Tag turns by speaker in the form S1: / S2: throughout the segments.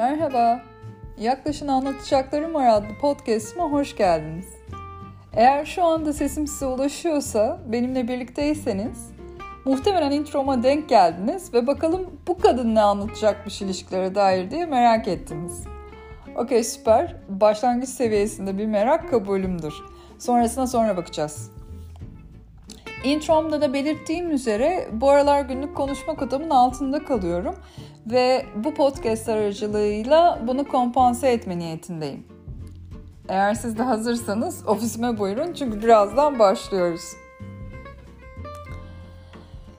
S1: Merhaba, Yaklaşın Anlatacaklarım var adlı podcast'ıma hoş geldiniz. Eğer şu anda sesim size ulaşıyorsa, benimle birlikteyseniz muhtemelen introma denk geldiniz ve bakalım bu kadın ne anlatacakmış ilişkilere dair diye merak ettiniz. Okey süper, başlangıç seviyesinde bir merak kabulümdür. Sonrasına sonra bakacağız. Introm'da da belirttiğim üzere bu aralar günlük konuşma kotamın altında kalıyorum ve bu podcast aracılığıyla bunu kompanse etme niyetindeyim. Eğer siz de hazırsanız ofisime buyurun çünkü birazdan başlıyoruz.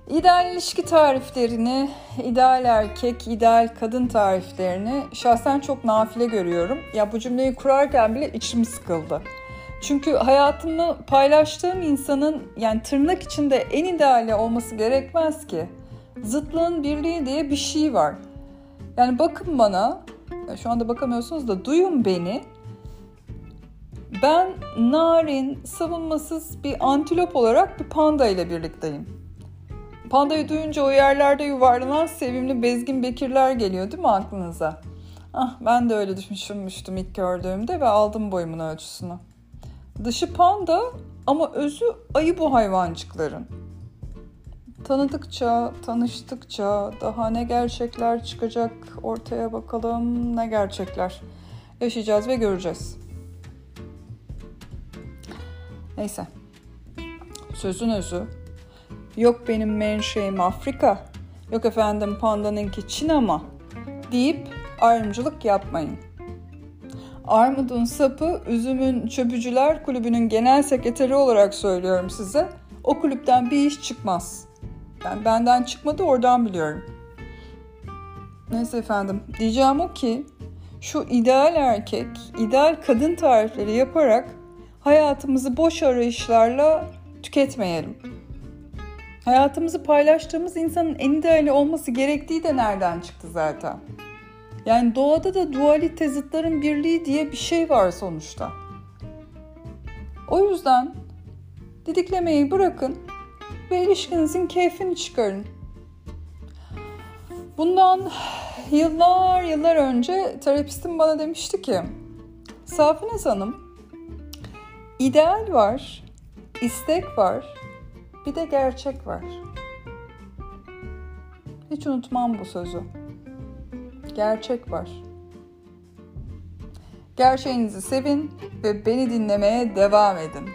S1: İdeal ilişki tariflerini, ideal erkek, ideal kadın tariflerini şahsen çok nafile görüyorum. Ya bu cümleyi kurarken bile içim sıkıldı. Çünkü hayatımı paylaştığım insanın yani tırnak içinde en ideali olması gerekmez ki. Zıtlığın birliği diye bir şey var. Yani bakın bana, şu anda bakamıyorsunuz da duyun beni. Ben narin, savunmasız bir antilop olarak bir panda ile birlikteyim. Pandayı duyunca o yerlerde yuvarlanan sevimli bezgin bekirler geliyor değil mi aklınıza? Ah ben de öyle düşünmüştüm ilk gördüğümde ve aldım boyumun ölçüsünü. Dışı panda ama özü ayı bu hayvancıkların. Tanıdıkça, tanıştıkça daha ne gerçekler çıkacak ortaya bakalım ne gerçekler. Yaşayacağız ve göreceğiz. Neyse. Sözün özü. Yok benim menşeim Afrika. Yok efendim pandanınki Çin ama deyip ayrımcılık yapmayın. Armud'un sapı Üzüm'ün Çöpücüler Kulübü'nün genel sekreteri olarak söylüyorum size. O kulüpten bir iş çıkmaz. Yani benden çıkmadı oradan biliyorum. Neyse efendim diyeceğim o ki şu ideal erkek, ideal kadın tarifleri yaparak hayatımızı boş arayışlarla tüketmeyelim. Hayatımızı paylaştığımız insanın en ideali olması gerektiği de nereden çıktı zaten? Yani doğada da dualite zıtların birliği diye bir şey var sonuçta. O yüzden didiklemeyi bırakın ve ilişkinizin keyfini çıkarın. Bundan yıllar yıllar önce terapistim bana demişti ki Safines Hanım ideal var, istek var, bir de gerçek var. Hiç unutmam bu sözü gerçek var. Gerçeğinizi sevin ve beni dinlemeye devam edin.